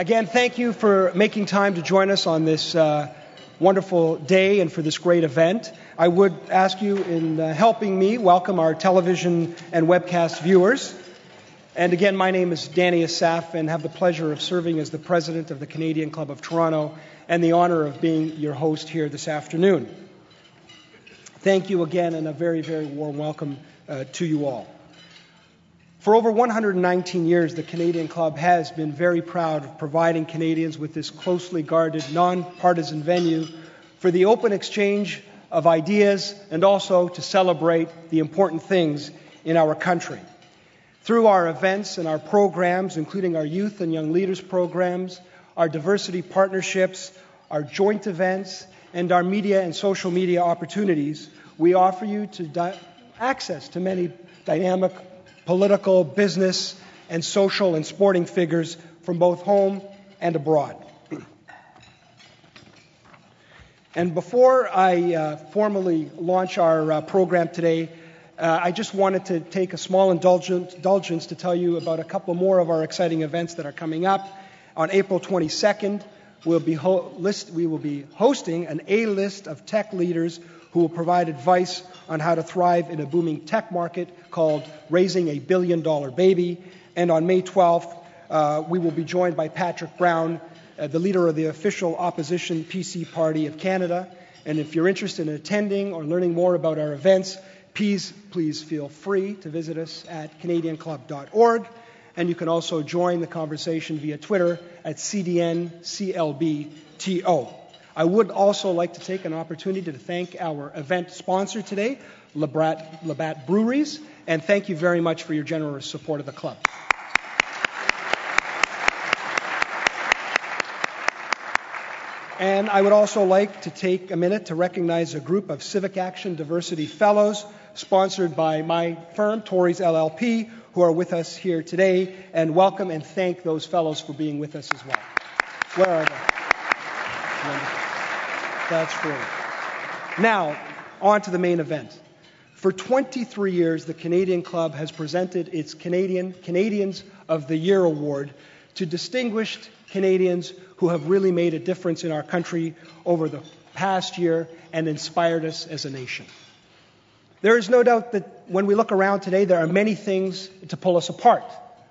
Again, thank you for making time to join us on this uh, wonderful day and for this great event. I would ask you, in uh, helping me, welcome our television and webcast viewers. And again, my name is Danny Asaf and have the pleasure of serving as the president of the Canadian Club of Toronto and the honor of being your host here this afternoon. Thank you again and a very, very warm welcome uh, to you all. For over 119 years, the Canadian Club has been very proud of providing Canadians with this closely guarded, nonpartisan venue for the open exchange of ideas and also to celebrate the important things in our country. Through our events and our programs, including our youth and young leaders programs, our diversity partnerships, our joint events, and our media and social media opportunities, we offer you to di- access to many dynamic political, business, and social and sporting figures from both home and abroad. And before I uh, formally launch our uh, program today, uh, I just wanted to take a small indulgence, indulgence to tell you about a couple more of our exciting events that are coming up. On April 22nd, we'll be ho- list, we will be hosting an A list of tech leaders who will provide advice on how to thrive in a booming tech market called Raising a Billion Dollar Baby. And on May 12th, uh, we will be joined by Patrick Brown, uh, the leader of the official opposition PC Party of Canada. And if you're interested in attending or learning more about our events, please, please feel free to visit us at CanadianClub.org. And you can also join the conversation via Twitter at CDNCLBTO. I would also like to take an opportunity to thank our event sponsor today, Labatt, Labatt Breweries, and thank you very much for your generous support of the club. And I would also like to take a minute to recognize a group of Civic Action Diversity Fellows sponsored by my firm, Torys LLP, who are with us here today, and welcome and thank those fellows for being with us as well. Where are they? That's great. Now, on to the main event. For 23 years, the Canadian Club has presented its Canadian Canadians of the Year award to distinguished Canadians who have really made a difference in our country over the past year and inspired us as a nation. There is no doubt that when we look around today, there are many things to pull us apart,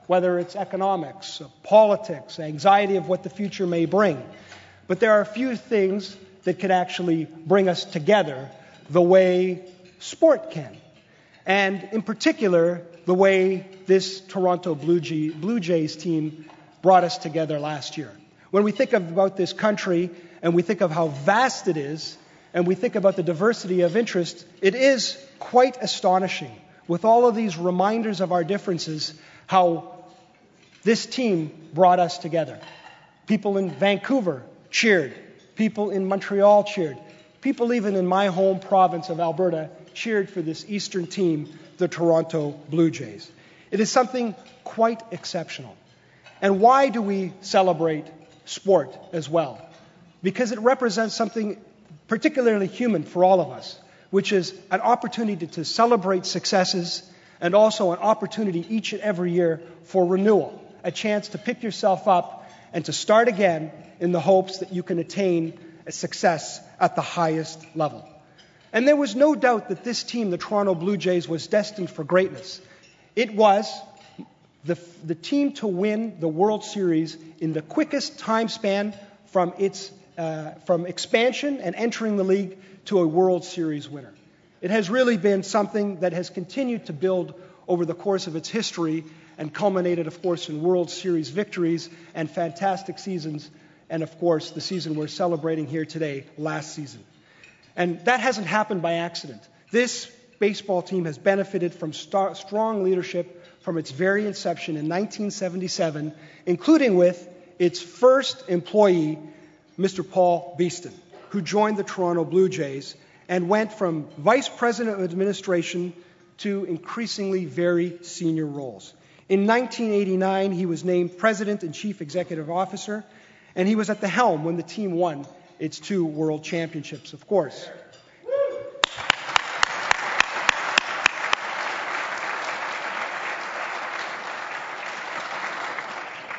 whether it's economics, politics, anxiety of what the future may bring. But there are a few things that could actually bring us together the way sport can. And in particular, the way this Toronto Blue, Blue Jays team brought us together last year. When we think about this country and we think of how vast it is, and we think about the diversity of interest, it is quite astonishing with all of these reminders of our differences how this team brought us together. People in Vancouver cheered People in Montreal cheered. People even in my home province of Alberta cheered for this Eastern team, the Toronto Blue Jays. It is something quite exceptional. And why do we celebrate sport as well? Because it represents something particularly human for all of us, which is an opportunity to celebrate successes and also an opportunity each and every year for renewal, a chance to pick yourself up and to start again in the hopes that you can attain success at the highest level. And there was no doubt that this team, the Toronto Blue Jays, was destined for greatness. It was the, the team to win the World Series in the quickest time span from, its, uh, from expansion and entering the league to a World Series winner. It has really been something that has continued to build over the course of its history and culminated, of course, in World Series victories and fantastic seasons and of course, the season we're celebrating here today, last season. And that hasn't happened by accident. This baseball team has benefited from star- strong leadership from its very inception in 1977, including with its first employee, Mr. Paul Beeston, who joined the Toronto Blue Jays and went from vice president of administration to increasingly very senior roles. In 1989, he was named president and chief executive officer and he was at the helm when the team won its two world championships, of course.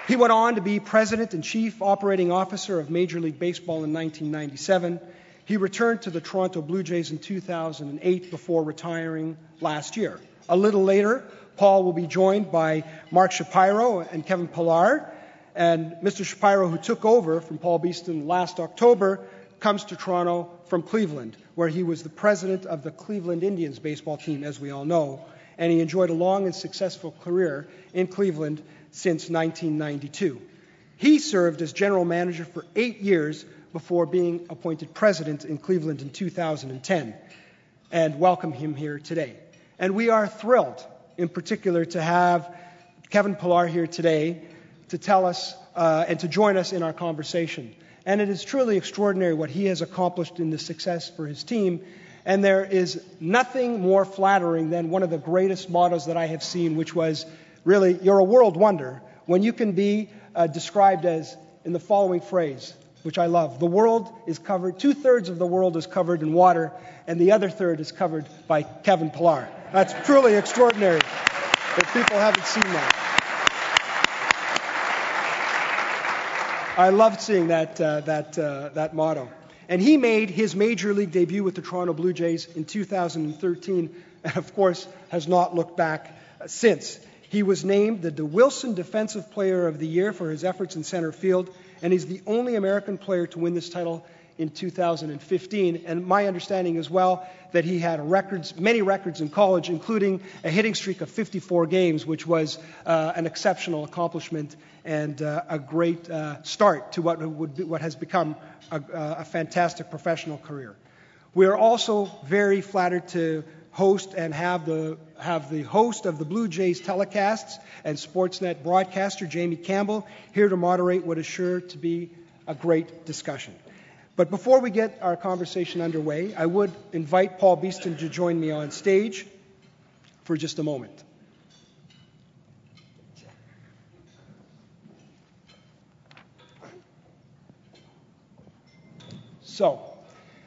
He went on to be president and chief operating officer of Major League Baseball in 1997. He returned to the Toronto Blue Jays in 2008 before retiring last year. A little later, Paul will be joined by Mark Shapiro and Kevin Pillar. And Mr. Shapiro, who took over from Paul Beeston last October, comes to Toronto from Cleveland, where he was the president of the Cleveland Indians baseball team, as we all know. And he enjoyed a long and successful career in Cleveland since 1992. He served as general manager for eight years before being appointed president in Cleveland in 2010. And welcome him here today. And we are thrilled, in particular, to have Kevin Pillar here today to tell us uh, and to join us in our conversation. And it is truly extraordinary what he has accomplished in the success for his team. And there is nothing more flattering than one of the greatest mottos that I have seen, which was really, you're a world wonder when you can be uh, described as in the following phrase, which I love. The world is covered, two thirds of the world is covered in water, and the other third is covered by Kevin Pillar. That's truly extraordinary that people haven't seen that. I loved seeing that, uh, that, uh, that motto. And he made his major league debut with the Toronto Blue Jays in 2013, and of course has not looked back since. He was named the DeWilson Defensive Player of the Year for his efforts in center field, and he's the only American player to win this title in 2015. And my understanding as well that he had records, many records in college, including a hitting streak of 54 games, which was uh, an exceptional accomplishment and uh, a great uh, start to what, would be, what has become a, a fantastic professional career. We are also very flattered to host and have the, have the host of the Blue Jays telecasts and Sportsnet broadcaster, Jamie Campbell, here to moderate what is sure to be a great discussion. But before we get our conversation underway, I would invite Paul Beeston to join me on stage for just a moment. So,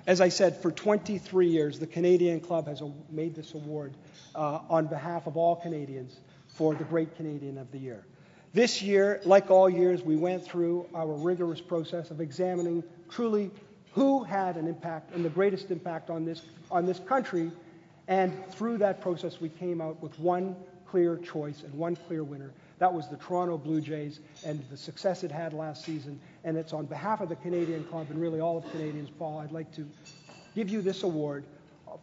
as I said, for 23 years, the Canadian Club has made this award uh, on behalf of all Canadians for the Great Canadian of the Year. This year, like all years, we went through our rigorous process of examining truly who had an impact and the greatest impact on this, on this country. And through that process, we came out with one clear choice and one clear winner. That was the Toronto Blue Jays and the success it had last season. And it's on behalf of the Canadian Club and really all of Canadians, Paul, I'd like to give you this award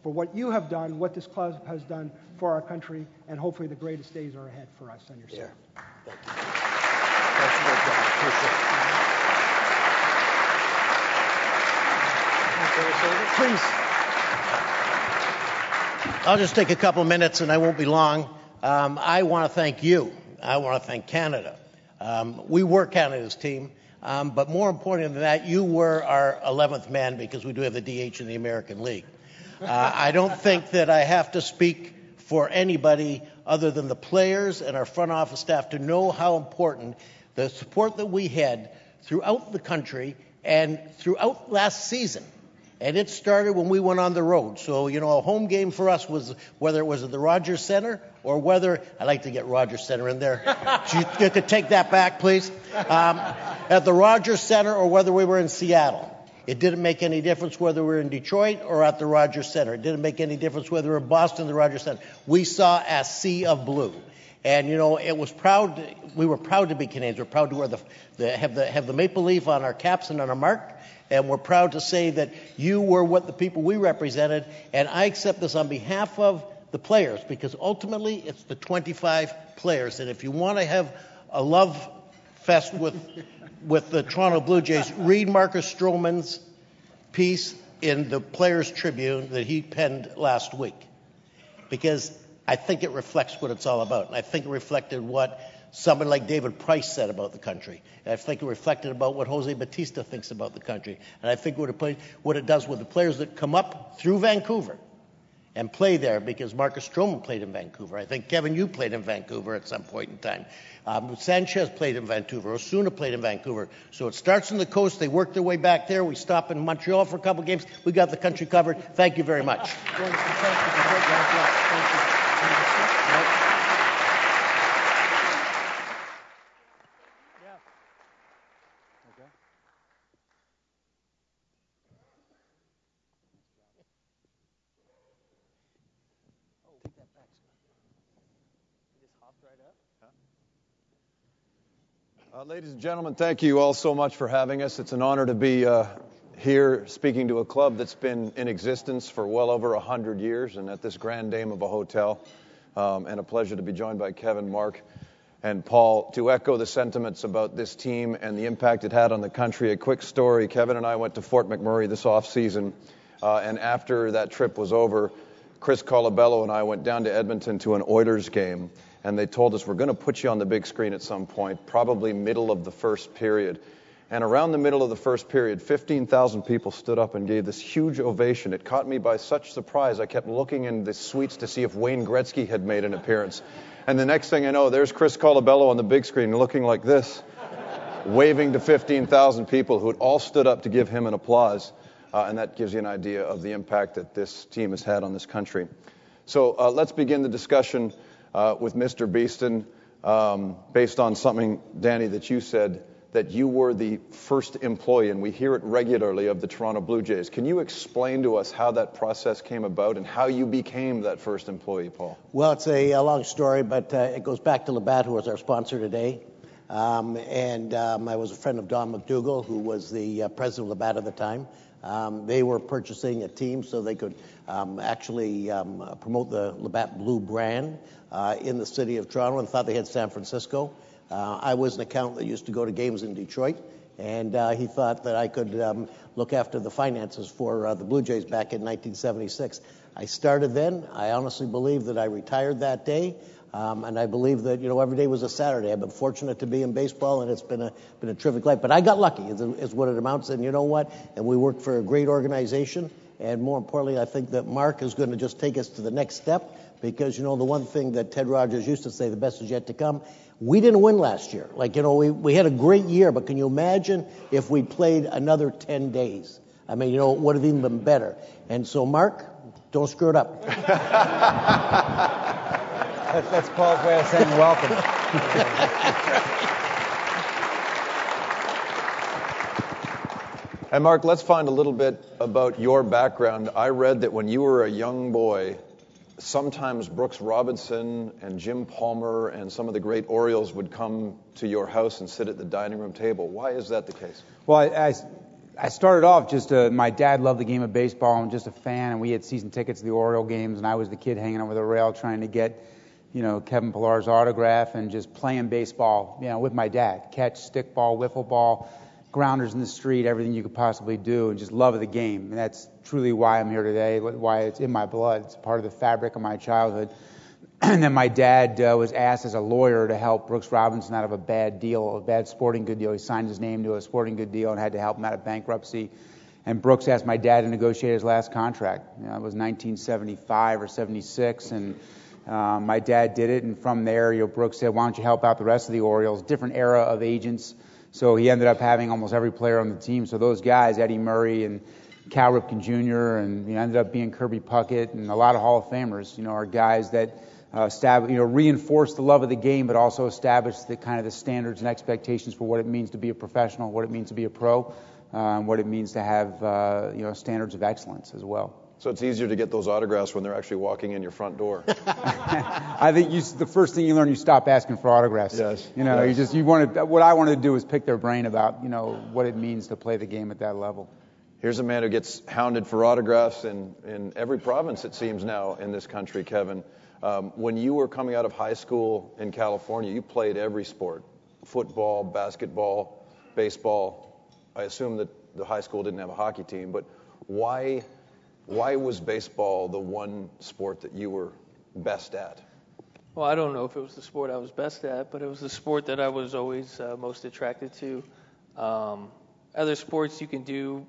for what you have done, what this club has done for our country, and hopefully the greatest days are ahead for us and yourself. Yeah. Thank you. Thanks a lot, John. Appreciate it. Please. I'll just take a couple of minutes and I won't be long. Um, I want to thank you I want to thank Canada. Um, we were Canada's team, um, but more important than that, you were our 11th man because we do have the DH in the American League. Uh, I don't think that I have to speak for anybody other than the players and our front office staff to know how important the support that we had throughout the country and throughout last season and it started when we went on the road. So, you know, a home game for us was whether it was at the Rogers Center or whether, I like to get Rogers Center in there. you, you could take that back, please. Um, at the Rogers Center or whether we were in Seattle. It didn't make any difference whether we were in Detroit or at the Rogers Center. It didn't make any difference whether we were in Boston or the Rogers Center. We saw a sea of blue. And you know, it was proud. We were proud to be Canadians. We're proud to wear the, the, have the have the maple leaf on our caps and on our mark and we're proud to say that you were what the people we represented. And I accept this on behalf of the players because ultimately it's the 25 players. And if you want to have a love fest with with the Toronto Blue Jays, read Marcus Stroman's piece in the Players Tribune that he penned last week because I think it reflects what it's all about. And I think it reflected what someone like David Price said about the country. And I think it reflected about what Jose Bautista thinks about the country. And I think what it, what it does with the players that come up through Vancouver and play there because Marcus Stroman played in Vancouver. I think, Kevin, you played in Vancouver at some point in time. Um, Sanchez played in Vancouver. Osuna played in Vancouver. So it starts on the coast. They work their way back there. We stop in Montreal for a couple games. We got the country covered. Thank you very much. Ladies and gentlemen, thank you all so much for having us. It's an honor to be uh, here speaking to a club that's been in existence for well over 100 years and at this grand dame of a hotel. Um, and a pleasure to be joined by Kevin, Mark, and Paul to echo the sentiments about this team and the impact it had on the country. A quick story Kevin and I went to Fort McMurray this off season, uh, and after that trip was over, Chris Colabello and I went down to Edmonton to an Oilers game and they told us we're going to put you on the big screen at some point, probably middle of the first period. And around the middle of the first period, 15,000 people stood up and gave this huge ovation. It caught me by such surprise. I kept looking in the suites to see if Wayne Gretzky had made an appearance. And the next thing I know, there's Chris Colabello on the big screen looking like this, waving to 15,000 people who had all stood up to give him an applause. Uh, and that gives you an idea of the impact that this team has had on this country. So uh, let's begin the discussion uh, with Mr. Beeston um, based on something, Danny, that you said that you were the first employee, and we hear it regularly of the Toronto Blue Jays. Can you explain to us how that process came about and how you became that first employee, Paul? Well, it's a, a long story, but uh, it goes back to Labatt, who was our sponsor today. Um, and um, I was a friend of Don MacDougall, who was the uh, president of Labatt at the time. Um, they were purchasing a team so they could um, actually um, promote the Labatt Blue brand uh, in the city of Toronto and thought they had San Francisco. Uh, I was an accountant that used to go to games in Detroit, and uh, he thought that I could um, look after the finances for uh, the Blue Jays back in 1976. I started then. I honestly believe that I retired that day. Um, and I believe that you know every day was a Saturday. I've been fortunate to be in baseball, and it's been a been a terrific life. But I got lucky, is, is what it amounts. to. And you know what? And we worked for a great organization. And more importantly, I think that Mark is going to just take us to the next step because you know the one thing that Ted Rogers used to say, the best is yet to come. We didn't win last year. Like you know, we we had a great year, but can you imagine if we played another 10 days? I mean, you know, it would have even been better. And so, Mark, don't screw it up. That's, that's Paul's way of saying welcome. And Mark, let's find a little bit about your background. I read that when you were a young boy, sometimes Brooks Robinson and Jim Palmer and some of the great Orioles would come to your house and sit at the dining room table. Why is that the case? Well, I, I, I started off just, uh, my dad loved the game of baseball. I'm just a fan, and we had season tickets to the Oriole games, and I was the kid hanging over the rail trying to get you know, Kevin Pillar's autograph and just playing baseball, you know, with my dad. Catch, stick ball, wiffle ball, grounders in the street, everything you could possibly do, and just love of the game. And that's truly why I'm here today, why it's in my blood. It's part of the fabric of my childhood. and then my dad uh, was asked as a lawyer to help Brooks Robinson out of a bad deal, a bad sporting good deal. He signed his name to a sporting good deal and had to help him out of bankruptcy. And Brooks asked my dad to negotiate his last contract. You know, it was 1975 or 76, and um, my dad did it, and from there, you know, Brooks said, "Why don't you help out the rest of the Orioles?" Different era of agents, so he ended up having almost every player on the team. So those guys, Eddie Murray and Cal Ripken Jr., and you know, ended up being Kirby Puckett and a lot of Hall of Famers. You know, are guys that uh, stab, you know, reinforce the love of the game, but also establish the kind of the standards and expectations for what it means to be a professional, what it means to be a pro, um, what it means to have uh, you know standards of excellence as well. So it's easier to get those autographs when they're actually walking in your front door. I think you, the first thing you learn, you stop asking for autographs. Yes. You know, yes. you just you wanted. What I wanted to do was pick their brain about you know what it means to play the game at that level. Here's a man who gets hounded for autographs in, in every province, it seems now, in this country, Kevin. Um, when you were coming out of high school in California, you played every sport football, basketball, baseball. I assume that the high school didn't have a hockey team, but why why was baseball the one sport that you were best at? Well, I don't know if it was the sport I was best at, but it was the sport that I was always uh, most attracted to. Um, other sports you can do.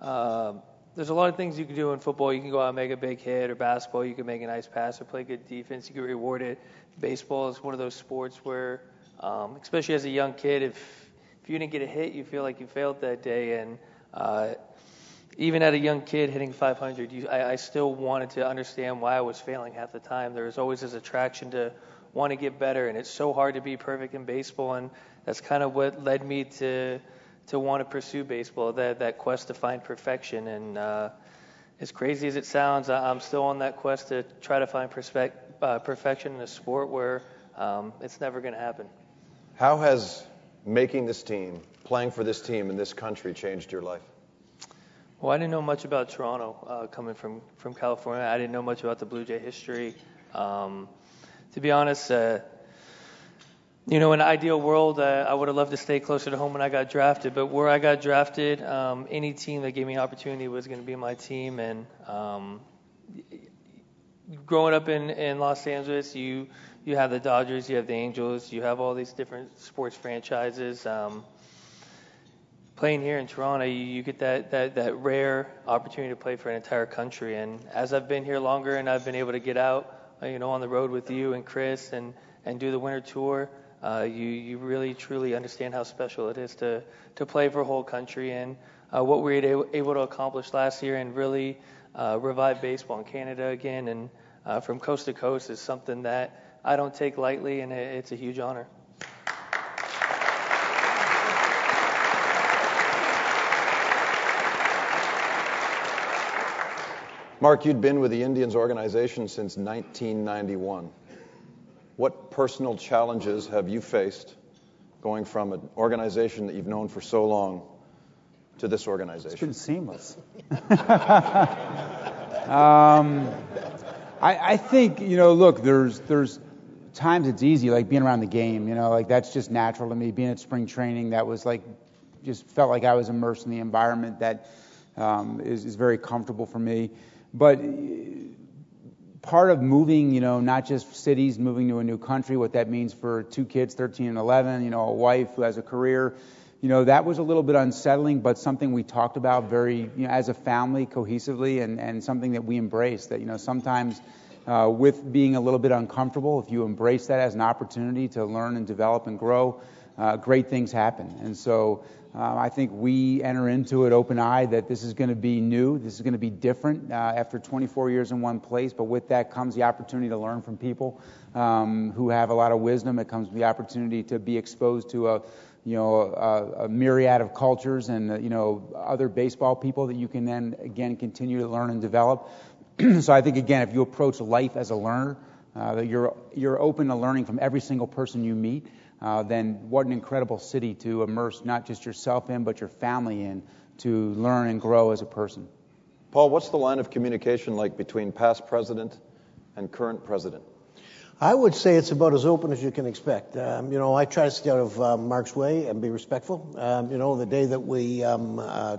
Uh, there's a lot of things you can do in football. You can go out and make a big hit, or basketball, you can make a nice pass or play good defense. You get rewarded. Baseball is one of those sports where, um, especially as a young kid, if if you didn't get a hit, you feel like you failed that day, and uh, even at a young kid hitting 500, you, I, I still wanted to understand why I was failing half the time. There was always this attraction to want to get better, and it's so hard to be perfect in baseball. And that's kind of what led me to to want to pursue baseball. That that quest to find perfection, and uh, as crazy as it sounds, I'm still on that quest to try to find perspe- uh, perfection in a sport where um, it's never going to happen. How has making this team, playing for this team in this country, changed your life? Well, I didn't know much about Toronto uh, coming from, from California. I didn't know much about the Blue Jay history. Um, to be honest, uh, you know, in an ideal world, uh, I would have loved to stay closer to home when I got drafted. But where I got drafted, um, any team that gave me opportunity was going to be my team. And um, growing up in, in Los Angeles, you you have the Dodgers, you have the Angels, you have all these different sports franchises. Um, playing here in Toronto, you, you get that, that, that rare opportunity to play for an entire country. And as I've been here longer and I've been able to get out, uh, you know, on the road with you and Chris and, and do the winter tour, uh, you, you really truly understand how special it is to, to play for a whole country and uh, what we were able to accomplish last year and really uh, revive baseball in Canada again and uh, from coast to coast is something that I don't take lightly and it's a huge honor. Mark, you'd been with the Indians organization since 1991. What personal challenges have you faced going from an organization that you've known for so long to this organization? It's been seamless. um, I, I think, you know, look, there's, there's times it's easy, like being around the game, you know, like that's just natural to me. Being at spring training, that was like, just felt like I was immersed in the environment that um, is, is very comfortable for me. But part of moving, you know, not just cities, moving to a new country, what that means for two kids, 13 and 11, you know, a wife who has a career, you know, that was a little bit unsettling, but something we talked about very, you know, as a family cohesively and, and something that we embrace that, you know, sometimes uh, with being a little bit uncomfortable, if you embrace that as an opportunity to learn and develop and grow, uh, great things happen. And so uh, I think we enter into it open eyed that this is going to be new, this is going to be different uh, after 24 years in one place. But with that comes the opportunity to learn from people um, who have a lot of wisdom. It comes the opportunity to be exposed to a you know a, a myriad of cultures and uh, you know other baseball people that you can then again continue to learn and develop. so I think again, if you approach life as a learner, uh, that you're you're open to learning from every single person you meet uh, then what an incredible city to immerse not just yourself in, but your family in to learn and grow as a person. Paul, what's the line of communication like between past president and current president? I would say it's about as open as you can expect. Um, you know, I try to stay out of uh, Mark's way and be respectful. Um, you know, the day that we um, uh,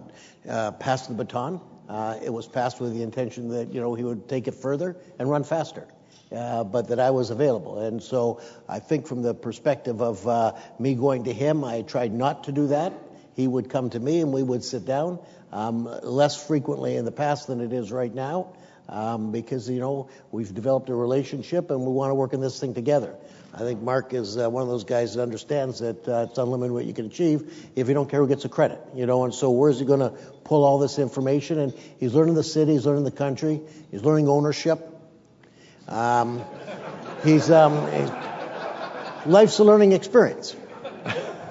uh, passed the baton, uh, it was passed with the intention that, you know, he would take it further and run faster uh, but that I was available. And so I think from the perspective of uh, me going to him, I tried not to do that. He would come to me and we would sit down um, less frequently in the past than it is right now. Um, because you know we've developed a relationship and we want to work on this thing together. I think Mark is uh, one of those guys that understands that it's unlimited what you can achieve if you don't care who gets the credit, you know. And so where's he going to pull all this information? And he's learning the city, he's learning the country, he's learning ownership. Um, he's um, life's a learning experience.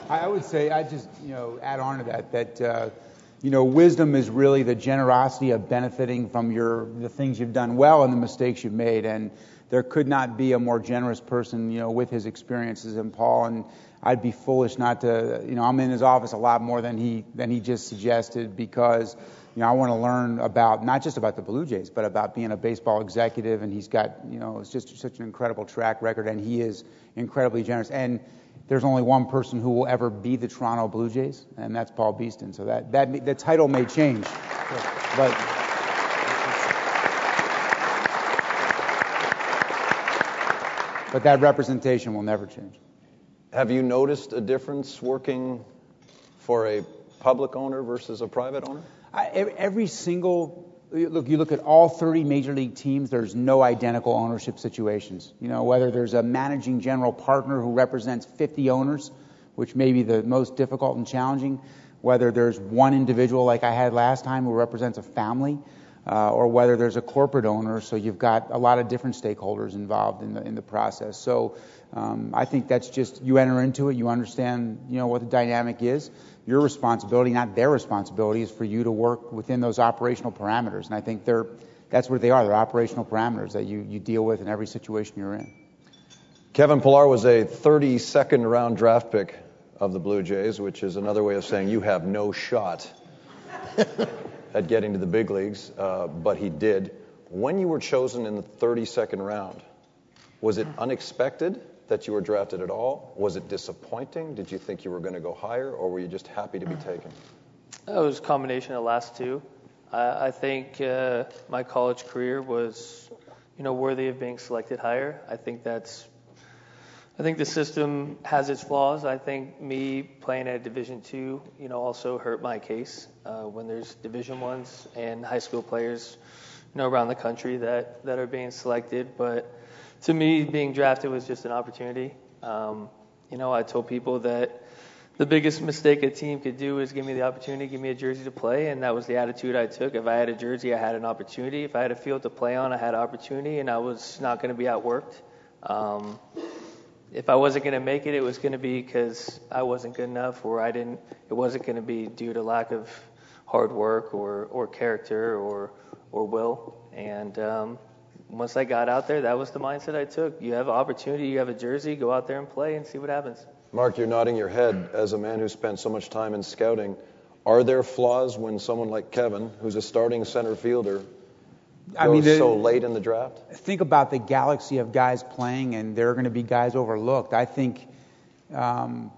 I would say I just you know add on to that that uh, you know wisdom is really the generosity of benefiting from your the things you've done well and the mistakes you've made and there could not be a more generous person you know with his experiences than Paul and I'd be foolish not to you know I'm in his office a lot more than he than he just suggested because you know, I want to learn about not just about the Blue Jays, but about being a baseball executive. And he's got, you know, it's just such an incredible track record, and he is incredibly generous. And there's only one person who will ever be the Toronto Blue Jays, and that's Paul Beeston. So that that the title may change, but. But that representation will never change. Have you noticed a difference working for a public owner versus a private owner? Every single look, you look at all 30 major league teams, there's no identical ownership situations. You know, whether there's a managing general partner who represents 50 owners, which may be the most difficult and challenging, whether there's one individual like I had last time who represents a family. Uh, or whether there's a corporate owner. So you've got a lot of different stakeholders involved in the in the process. So um, I think that's just you enter into it, you understand you know what the dynamic is. Your responsibility, not their responsibility, is for you to work within those operational parameters. And I think they're that's where they are. They're operational parameters that you, you deal with in every situation you're in. Kevin Pillar was a 32nd round draft pick of the Blue Jays, which is another way of saying you have no shot at getting to the big leagues, uh, but he did. When you were chosen in the 32nd round, was it unexpected that you were drafted at all? Was it disappointing? Did you think you were going to go higher, or were you just happy to be taken? It was a combination of the last two. I, I think uh, my college career was, you know, worthy of being selected higher. I think that's I think the system has its flaws. I think me playing at Division two, you know, also hurt my case uh, when there's Division ones and high school players, you know, around the country that that are being selected. But to me, being drafted was just an opportunity. Um, you know, I told people that the biggest mistake a team could do is give me the opportunity, give me a jersey to play, and that was the attitude I took. If I had a jersey, I had an opportunity. If I had a field to play on, I had an opportunity, and I was not going to be outworked. Um, if I wasn't going to make it, it was going to be because I wasn't good enough, or I didn't. It wasn't going to be due to lack of hard work or or character or or will. And um, once I got out there, that was the mindset I took. You have an opportunity, you have a jersey, go out there and play and see what happens. Mark, you're nodding your head as a man who spent so much time in scouting. Are there flaws when someone like Kevin, who's a starting center fielder, I mean, so late in the draft? Think about the galaxy of guys playing, and there are going to be guys overlooked. I think, um,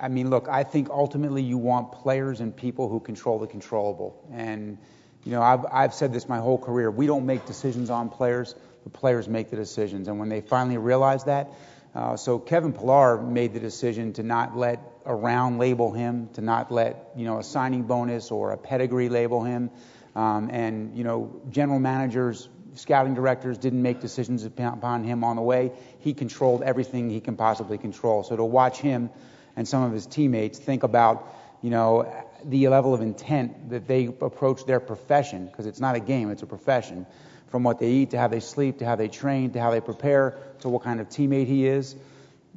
I mean, look, I think ultimately you want players and people who control the controllable. And, you know, I've, I've said this my whole career. We don't make decisions on players, the players make the decisions. And when they finally realize that, uh, so Kevin Pillar made the decision to not let a round label him, to not let, you know, a signing bonus or a pedigree label him. Um, and, you know, general managers, scouting directors didn't make decisions upon him on the way. He controlled everything he can possibly control. So to watch him and some of his teammates think about, you know, the level of intent that they approach their profession, because it's not a game, it's a profession, from what they eat to how they sleep to how they train to how they prepare to what kind of teammate he is.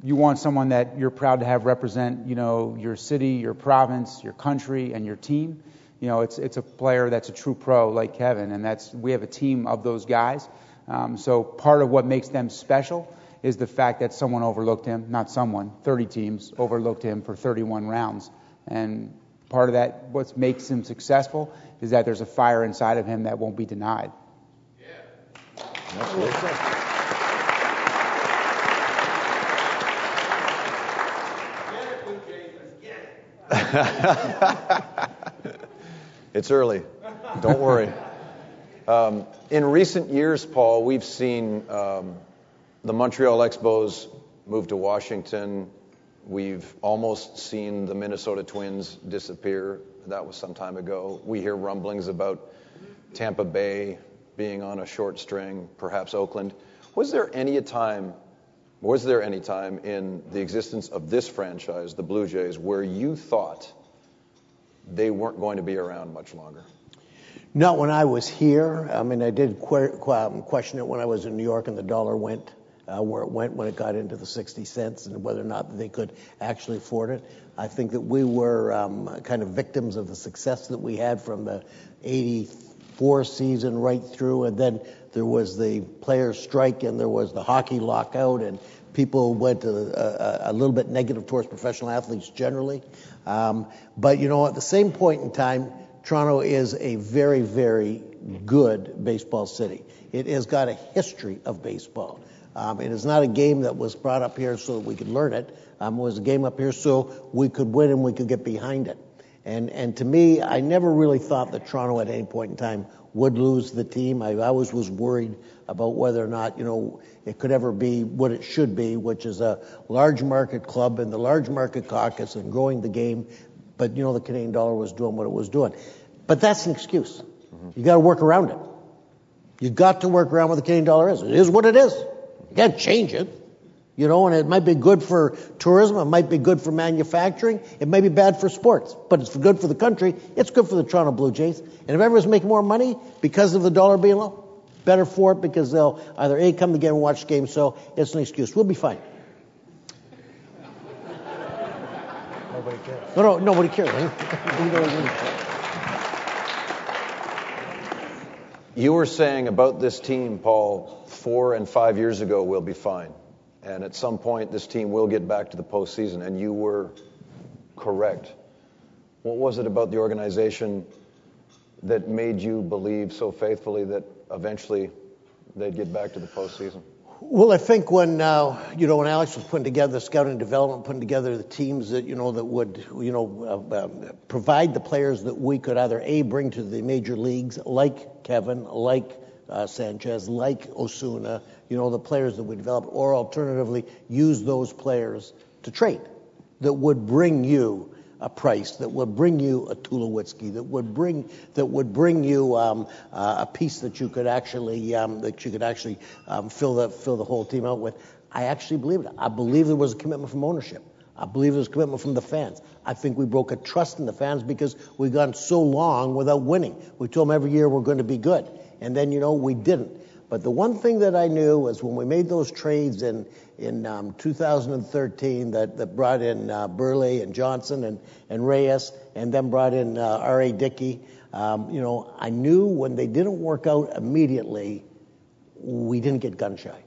You want someone that you're proud to have represent, you know, your city, your province, your country, and your team you know, it's it's a player that's a true pro like Kevin, and that's we have a team of those guys. Um, so part of what makes them special is the fact that someone overlooked him, not someone, 30 teams overlooked him for 31 rounds, and part of that what makes him successful is that there's a fire inside of him that won't be denied. Yeah. It's early. Don't worry. Um, in recent years, Paul, we've seen um, the Montreal Expos move to Washington. We've almost seen the Minnesota Twins disappear. That was some time ago. We hear rumblings about Tampa Bay being on a short string, perhaps Oakland. Was there any time, was there any time in the existence of this franchise, the Blue Jays, where you thought they weren't going to be around much longer. Not when I was here. I mean, I did question it when I was in New York and the dollar went uh, where it went when it got into the 60 cents and whether or not they could actually afford it. I think that we were um, kind of victims of the success that we had from the 84 season right through, and then there was the players' strike and there was the hockey lockout, and people went a, a, a little bit negative towards professional athletes generally. Um, but you know, at the same point in time, Toronto is a very, very good baseball city. It has got a history of baseball. Um, it is not a game that was brought up here so that we could learn it. Um, it was a game up here so we could win and we could get behind it. And and to me, I never really thought that Toronto at any point in time would lose the team. I always was worried about whether or not you know it could ever be what it should be, which is a large market club and the large market caucus and growing the game. But you know the Canadian dollar was doing what it was doing. But that's an excuse. Mm-hmm. You got to work around it. You got to work around what the Canadian dollar is. It is what it is. You can't change it. You know, and it might be good for tourism, it might be good for manufacturing, it may be bad for sports, but it's good for the country, it's good for the Toronto Blue Jays. And if everyone's making more money because of the dollar being low, better for it because they'll either A, come together and watch the game, so it's an excuse. We'll be fine. nobody cares. No, no, nobody cares. Eh? You were saying about this team, Paul, four and five years ago, we'll be fine. And at some point, this team will get back to the postseason. And you were correct. What was it about the organization that made you believe so faithfully that eventually they'd get back to the postseason? Well, I think when uh, you know when Alex was putting together the scouting development, putting together the teams that you know that would you know uh, uh, provide the players that we could either a bring to the major leagues, like Kevin, like uh, Sanchez, like Osuna, you know the players that we developed, or alternatively use those players to trade that would bring you a price that would bring you a Tulowitzki, that would bring that would bring you um, uh, a piece that you could actually um, that you could actually um, fill the fill the whole team out with. I actually believe it. I believe there was a commitment from ownership. I believe there was commitment from the fans. I think we broke a trust in the fans because we've gone so long without winning. We told them every year we're going to be good, and then you know we didn't. But the one thing that I knew was when we made those trades in in um, 2013 that, that brought in uh, Buehrle and Johnson and, and Reyes, and then brought in uh, R.A. Dickey. Um, you know, I knew when they didn't work out immediately, we didn't get gun shy.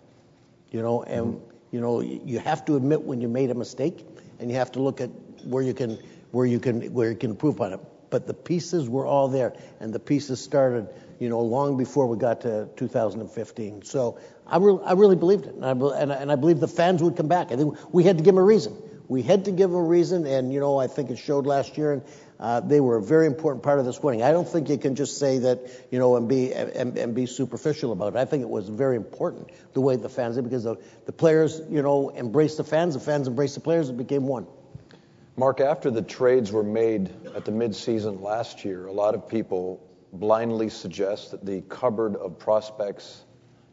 You know, and mm-hmm. you know you have to admit when you made a mistake, and you have to look at where you can where you can where you can improve on it. But the pieces were all there, and the pieces started you know, long before we got to 2015. So I, re- I really believed it, and I, and, I, and I believed the fans would come back. I think we had to give them a reason. We had to give them a reason, and you know, I think it showed last year, and uh, they were a very important part of this winning. I don't think you can just say that, you know, and be and, and be superficial about it. I think it was very important the way the fans did because the, the players, you know, embraced the fans, the fans embraced the players, it became one. Mark, after the trades were made at the midseason last year, a lot of people blindly suggest that the cupboard of prospects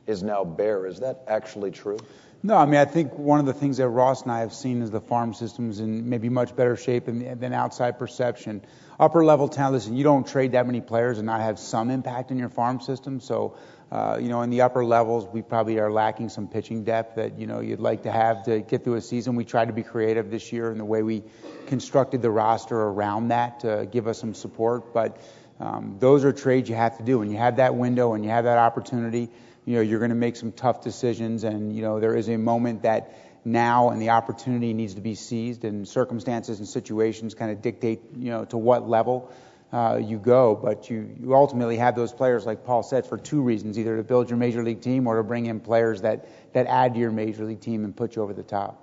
is now bare. Is that actually true? No, I mean, I think one of the things that Ross and I have seen is the farm system's in maybe much better shape than, than outside perception. Upper level talent, listen, you don't trade that many players and not have some impact in your farm system. So, uh, you know, in the upper levels, we probably are lacking some pitching depth that, you know, you'd like to have to get through a season. We tried to be creative this year in the way we constructed the roster around that to give us some support. But, um, those are trades you have to do. When you have that window and you have that opportunity, you know, you're going to make some tough decisions. And, you know, there is a moment that now and the opportunity needs to be seized and circumstances and situations kind of dictate, you know, to what level uh, you go. But you, you ultimately have those players, like Paul said, for two reasons, either to build your major league team or to bring in players that, that add to your major league team and put you over the top.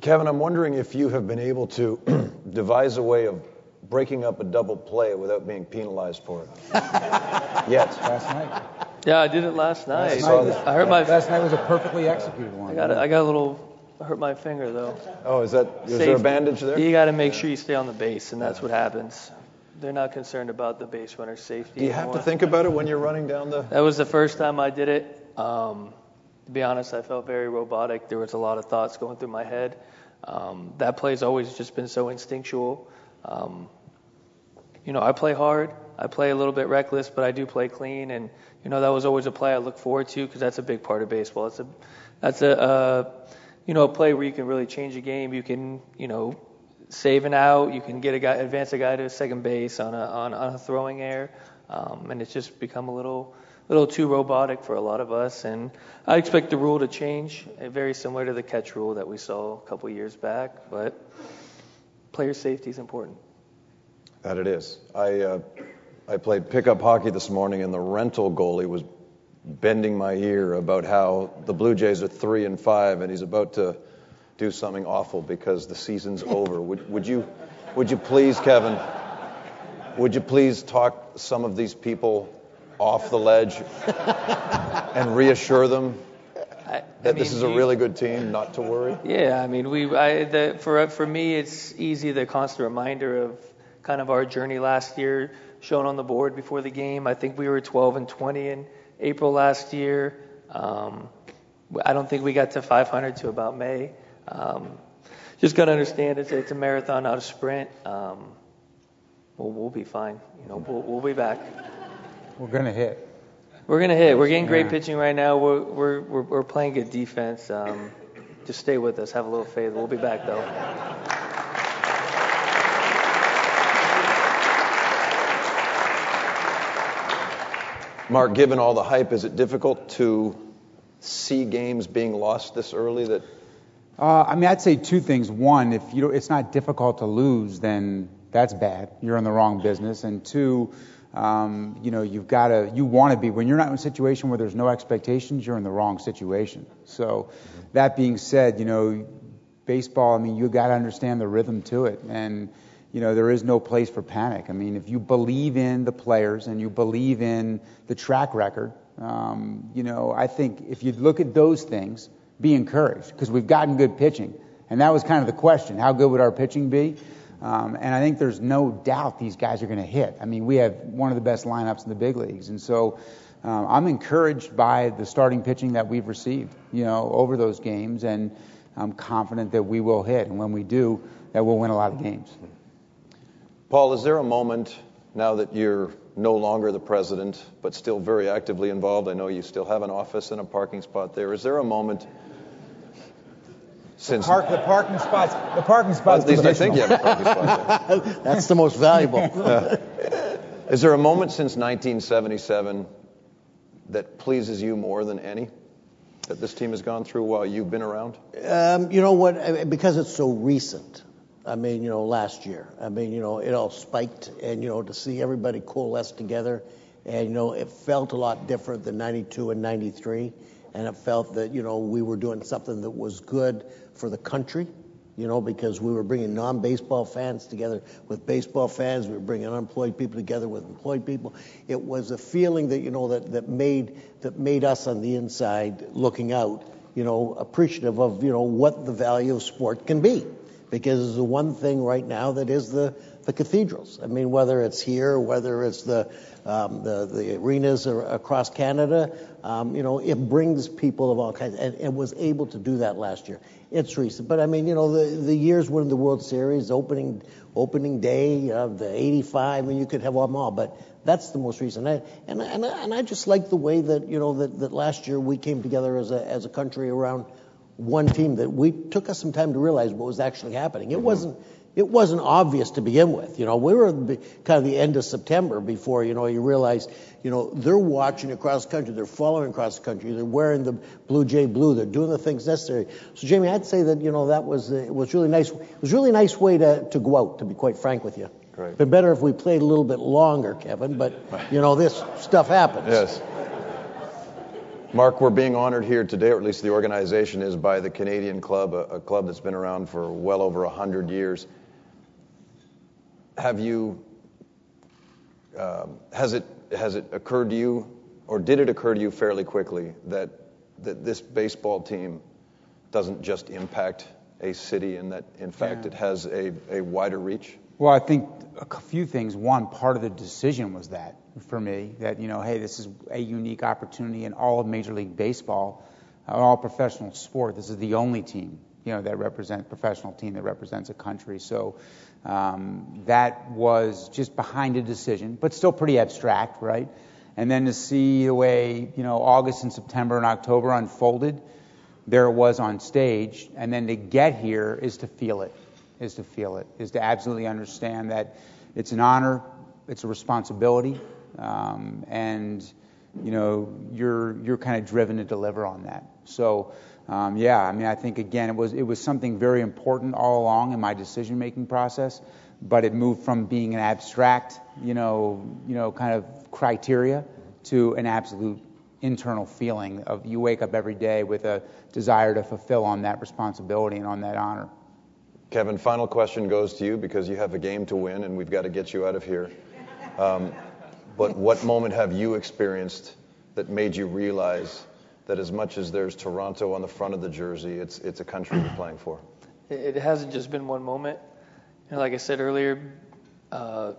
Kevin, I'm wondering if you have been able to devise a way of breaking up a double play without being penalized for it. Yet. Last night. Yeah, I did it last night. Last night, I hurt my. Last night was a perfectly executed one. I got a, I got a little. I hurt my finger though. Oh, is that? Is Safe. there a bandage there? You got to make sure you stay on the base, and that's what happens. They're not concerned about the base runner's safety. Do you have to think about it when you're running down the? That was the first time I did it. Um, to be honest, I felt very robotic. There was a lot of thoughts going through my head. Um, that play's always just been so instinctual. Um, you know, I play hard. I play a little bit reckless, but I do play clean. And you know, that was always a play I look forward to because that's a big part of baseball. It's a that's a uh, you know a play where you can really change a game. You can you know save an out. You can get a guy advance a guy to second base on a on, on a throwing error. Um, and it's just become a little little too robotic for a lot of us. And I expect the rule to change, uh, very similar to the catch rule that we saw a couple years back. But player safety is important. That it is. I uh, I played pickup hockey this morning, and the rental goalie was bending my ear about how the Blue Jays are three and five, and he's about to do something awful because the season's over. Would would you would you please, Kevin? Would you please talk some of these people off the ledge and reassure them that I mean, this is a really good team, not to worry? Yeah, I mean, we I, the, for for me, it's easy the constant reminder of kind of our journey last year shown on the board before the game. I think we were 12 and 20 in April last year. Um, I don't think we got to 500 to about May. Um, just got to understand it's, it's a marathon, not a sprint. Um, we'll, we'll be fine. You know, we'll, we'll be back. We're gonna hit. We're gonna hit. We're getting great Yeah. pitching right now. We're we're we're, we're playing good defense. Um, just stay with us. Have a little faith. We'll be back though. Mark, given all the hype, is it difficult to see games being lost this early? That Uh, I mean, I'd say two things. One, if you it's not difficult to lose, then that's bad. You're in the wrong business. And two, um, you know, you've got to, you want to be, when you're not in a situation where there's no expectations, you're in the wrong situation. So, that being said, you know, baseball, I mean, you've got to understand the rhythm to it. And, you know, there is no place for panic. I mean, if you believe in the players and you believe in the track record, um, you know, I think if you look at those things, be encouraged because we've gotten good pitching. And that was kind of the question how good would our pitching be? Um, and I think there's no doubt these guys are going to hit. I mean, we have one of the best lineups in the big leagues. And so um, I'm encouraged by the starting pitching that we've received, you know, over those games. And I'm confident that we will hit. And when we do, that we'll win a lot of games. Paul, is there a moment now that you're no longer the president, but still very actively involved? I know you still have an office and a parking spot there. Is there a moment since Park, the parking spots. The parking spots. at least I think you have a parking spot there. That's the most valuable. Is there a moment since 1977 that pleases you more than any that this team has gone through while you've been around? Um, you know what? Because it's so recent. I mean, you know, last year. I mean, you know, it all spiked, and you know, to see everybody coalesce together, and you know, it felt a lot different than '92 and '93, and it felt that you know we were doing something that was good for the country. You know, because we were bringing non-baseball fans together with baseball fans, we were bringing unemployed people together with employed people. It was a feeling that you know that that made that made us on the inside looking out, you know, appreciative of you know what the value of sport can be because the one thing right now that is the the cathedrals. I mean, whether it's here, whether it's the um, the, the arenas across Canada, um, you know, it brings people of all kinds, and it was able to do that last year. It's recent, but I mean, you know, the the years when the World Series, opening opening day of the '85, I mean, you could have them all, but that's the most recent. I, and and and I just like the way that you know that, that last year we came together as a as a country around one team that we took us some time to realize what was actually happening. It wasn't it wasn't obvious to begin with. You know, we were kind of the end of September before you know you realize you know they're watching across the country, they're following across the country, they're wearing the Blue Jay blue, they're doing the things necessary. So Jamie, I'd say that you know that was it was really nice. It was a really nice way to to go out. To be quite frank with you. Great. Been better if we played a little bit longer, Kevin. But you know this stuff happens. Yes. Mark, we're being honored here today, or at least the organization is, by the Canadian Club, a, a club that's been around for well over 100 years. Have you, um, has, it, has it occurred to you, or did it occur to you fairly quickly, that, that this baseball team doesn't just impact a city and that, in fact, Yeah. it has a, a wider reach? Well, I think a few things. One, part of the decision was that for me, that, you know, hey, this is a unique opportunity in all of Major League Baseball, uh, all professional sport. This is the only team, you know, that represents, professional team that represents a country. So um, that was just behind a decision, but still pretty abstract, right? And then to see the way, you know, August and September and October unfolded, there it was on stage, and then to get here is to feel it, is to feel it, is to absolutely understand that it's an honor, it's a responsibility, um, and you know you're you're kind of driven to deliver on that. So um, yeah, I mean I think again it was it was something very important all along in my decision making process, but it moved from being an abstract, you know, you know kind of criteria to an absolute internal feeling of you wake up every day with a desire to fulfill on that responsibility and on that honor. Kevin, final question goes to you because you have a game to win and we've got to get you out of here. Um, but what moment have you experienced that made you realize that as much as there's Toronto on the front of the jersey, it's, it's a country you're playing for? It, hasn't just been one moment. You know, like I said earlier, uh,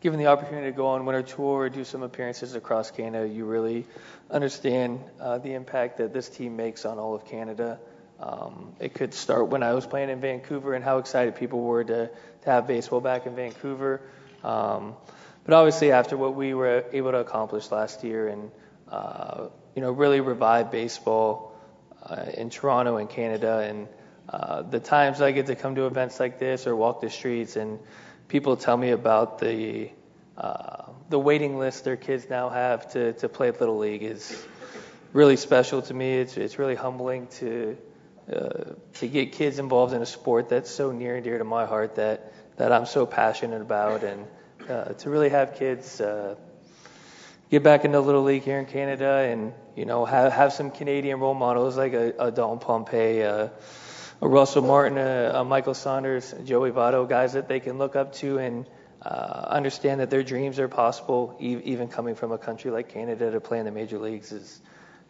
given the opportunity to go on winter tour or do some appearances across Canada, you really understand uh, the impact that this team makes on all of Canada. Um, it could start when I was playing in Vancouver and how excited people were to, to have baseball back in Vancouver. Um, but obviously, after what we were able to accomplish last year and uh, you know really revive baseball uh, in Toronto and Canada, and uh, the times I get to come to events like this or walk the streets and people tell me about the uh, the waiting list their kids now have to, to play Little League is really special to me. It's it's really humbling to uh, to get kids involved in a sport that's so near and dear to my heart that that I'm so passionate about, and uh, to really have kids uh, get back into the Little League here in Canada, and you know have have some Canadian role models like a, a Dalton Pompey. Uh, a Russell Martin, a, a Michael Saunders, Joey Votto, guys that they can look up to and uh, understand that their dreams are possible, e- even coming from a country like Canada to play in the major leagues is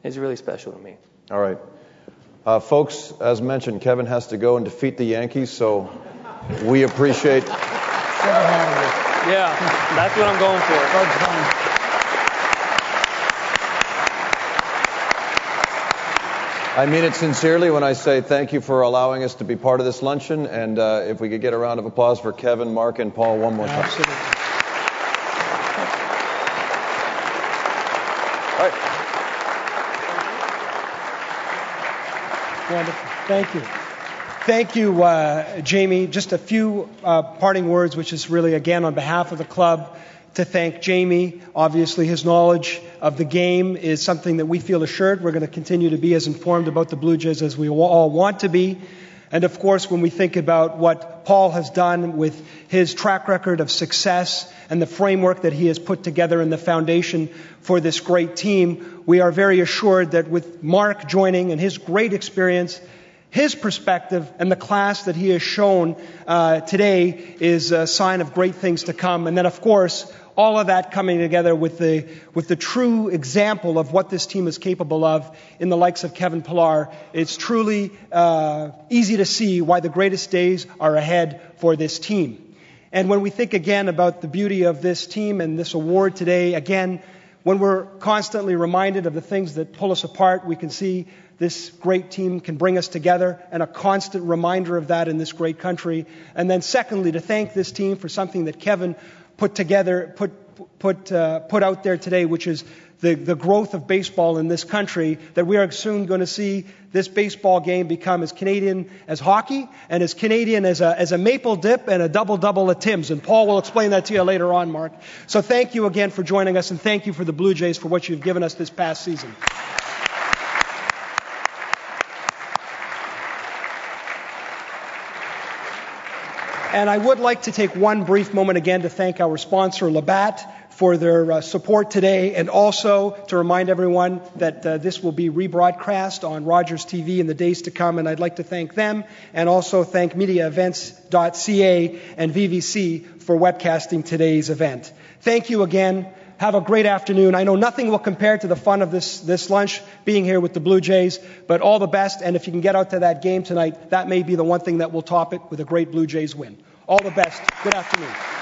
is really special to me. All right. Uh, folks, as mentioned, Kevin has to go and defeat the Yankees, so we appreciate. Yeah, that's what I'm going for. I mean it sincerely when I say thank you for allowing us to be part of this luncheon, and uh, if we could get a round of applause for Kevin, Mark, and Paul one more time. Absolutely. All right. Wonderful. Thank you. Thank you, uh, Jamie. Just a few uh, parting words, which is really, again, on behalf of the club, to thank Jamie. Obviously, his knowledge of the game is something that we feel assured. We're going to continue to be as informed about the Blue Jays as we all want to be. And of course, when we think about what Paul has done with his track record of success and the framework that he has put together and the foundation for this great team, we are very assured that with Mark joining and his great experience, his perspective and the class that he has shown uh, today is a sign of great things to come. And then, of course, all of that coming together with the, with the true example of what this team is capable of in the likes of Kevin Pillar. It's truly uh, easy to see why the greatest days are ahead for this team. And when we think again about the beauty of this team and this award today, again, when we're constantly reminded of the things that pull us apart, we can see this great team can bring us together and a constant reminder of that in this great country. And then secondly, to thank this team for something that Kevin put together, put, put, uh, put out there today, which is the, the growth of baseball in this country, that we are soon going to see this baseball game become as Canadian as hockey and as Canadian as a, as a maple dip and a double double at Tim's. And Paul will explain that to you later on, Mark. So thank you again for joining us and thank you for the Blue Jays for what you've given us this past season. And I would like to take one brief moment again to thank our sponsor, Labatt, for their uh, support today, and also to remind everyone that uh, this will be rebroadcast on Rogers TV in the days to come. And I'd like to thank them, and also thank MediaEvents.ca and VVC for webcasting today's event. Thank you again. Have a great afternoon. I know nothing will compare to the fun of this, this lunch, being here with the Blue Jays, but all the best. And if you can get out to that game tonight, that may be the one thing that will top it with a great Blue Jays win. All the best. Good afternoon.